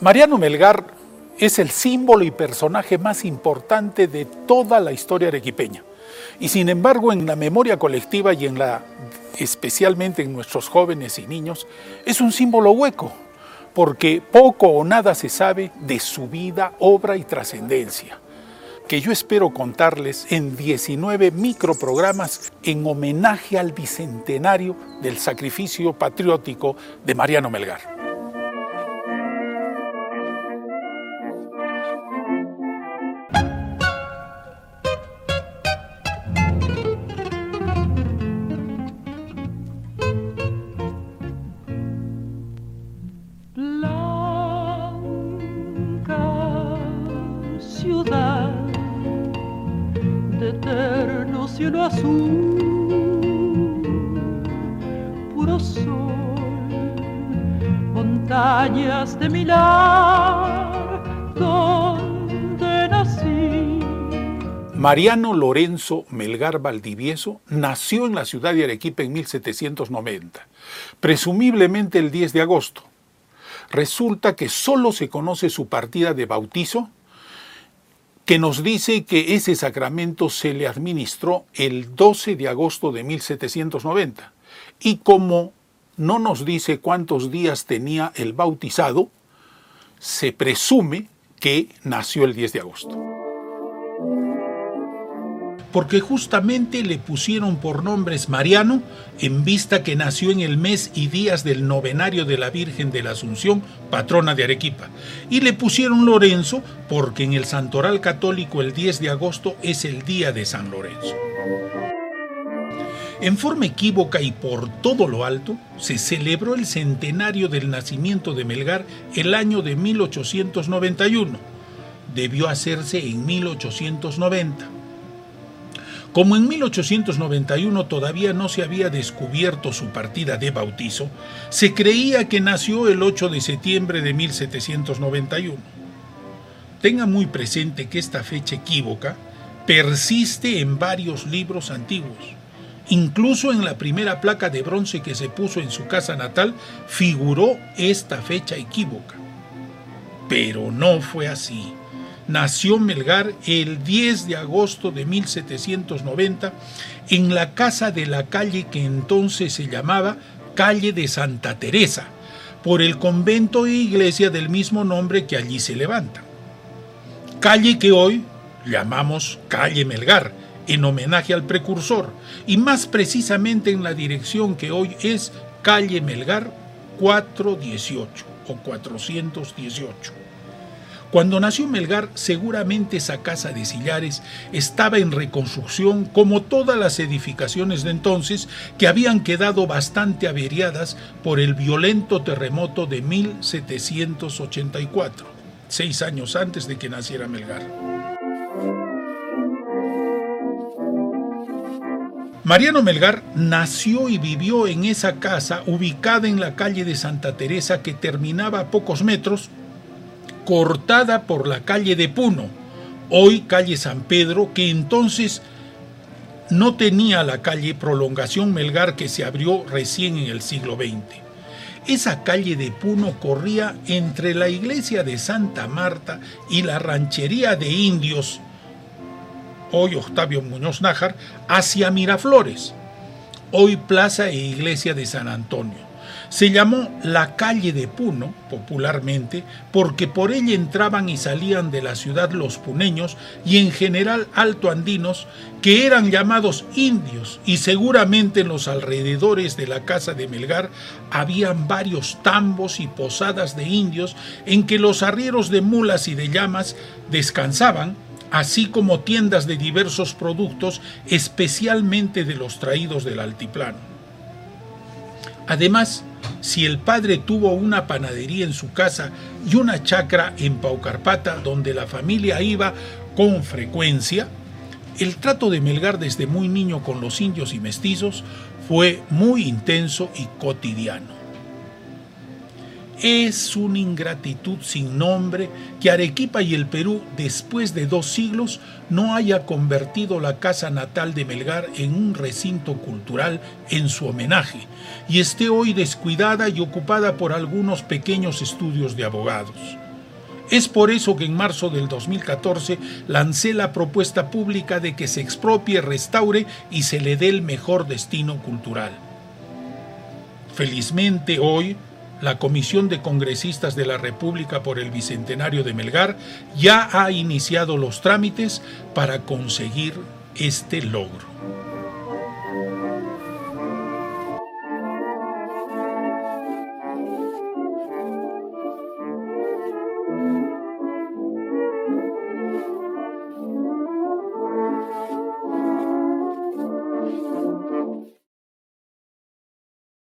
Mariano Melgar es el símbolo y personaje más importante de toda la historia arequipeña. Y sin embargo, en la memoria colectiva y en la especialmente en nuestros jóvenes y niños, es un símbolo hueco, porque poco o nada se sabe de su vida, obra y trascendencia, que yo espero contarles en 19 microprogramas en homenaje al bicentenario del sacrificio patriótico de Mariano Melgar. Mariano Lorenzo Melgar Valdivieso nació en la ciudad de Arequipa en 1790, presumiblemente el 10 de agosto. Resulta que solo se conoce su partida de bautizo, que nos dice que ese sacramento se le administró el 12 de agosto de 1790. Y como no nos dice cuántos días tenía el bautizado, se presume que nació el 10 de agosto porque justamente le pusieron por nombres Mariano, en vista que nació en el mes y días del novenario de la Virgen de la Asunción, patrona de Arequipa, y le pusieron Lorenzo porque en el santoral católico el 10 de agosto es el día de San Lorenzo. En forma equívoca y por todo lo alto, se celebró el centenario del nacimiento de Melgar el año de 1891. Debió hacerse en 1890 como en 1891 todavía no se había descubierto su partida de bautizo, se creía que nació el 8 de septiembre de 1791. Tenga muy presente que esta fecha equívoca persiste en varios libros antiguos. Incluso en la primera placa de bronce que se puso en su casa natal figuró esta fecha equívoca. Pero no fue así nació Melgar el 10 de agosto de 1790 en la casa de la calle que entonces se llamaba Calle de Santa Teresa, por el convento e iglesia del mismo nombre que allí se levanta. Calle que hoy llamamos Calle Melgar, en homenaje al precursor, y más precisamente en la dirección que hoy es Calle Melgar 418 o 418. Cuando nació Melgar, seguramente esa casa de sillares estaba en reconstrucción como todas las edificaciones de entonces que habían quedado bastante averiadas por el violento terremoto de 1784, seis años antes de que naciera Melgar. Mariano Melgar nació y vivió en esa casa ubicada en la calle de Santa Teresa que terminaba a pocos metros cortada por la calle de Puno, hoy calle San Pedro, que entonces no tenía la calle Prolongación Melgar que se abrió recién en el siglo XX. Esa calle de Puno corría entre la iglesia de Santa Marta y la ranchería de indios, hoy Octavio Muñoz Nájar, hacia Miraflores, hoy plaza e iglesia de San Antonio. Se llamó la calle de Puno, popularmente, porque por ella entraban y salían de la ciudad los puneños y en general altoandinos, que eran llamados indios, y seguramente en los alrededores de la casa de Melgar habían varios tambos y posadas de indios en que los arrieros de mulas y de llamas descansaban, así como tiendas de diversos productos, especialmente de los traídos del altiplano. Además, si el padre tuvo una panadería en su casa y una chacra en Paucarpata donde la familia iba con frecuencia, el trato de Melgar desde muy niño con los indios y mestizos fue muy intenso y cotidiano. Es una ingratitud sin nombre que Arequipa y el Perú, después de dos siglos, no haya convertido la casa natal de Melgar en un recinto cultural en su homenaje y esté hoy descuidada y ocupada por algunos pequeños estudios de abogados. Es por eso que en marzo del 2014 lancé la propuesta pública de que se expropie, restaure y se le dé el mejor destino cultural. Felizmente hoy, la Comisión de Congresistas de la República por el Bicentenario de Melgar ya ha iniciado los trámites para conseguir este logro.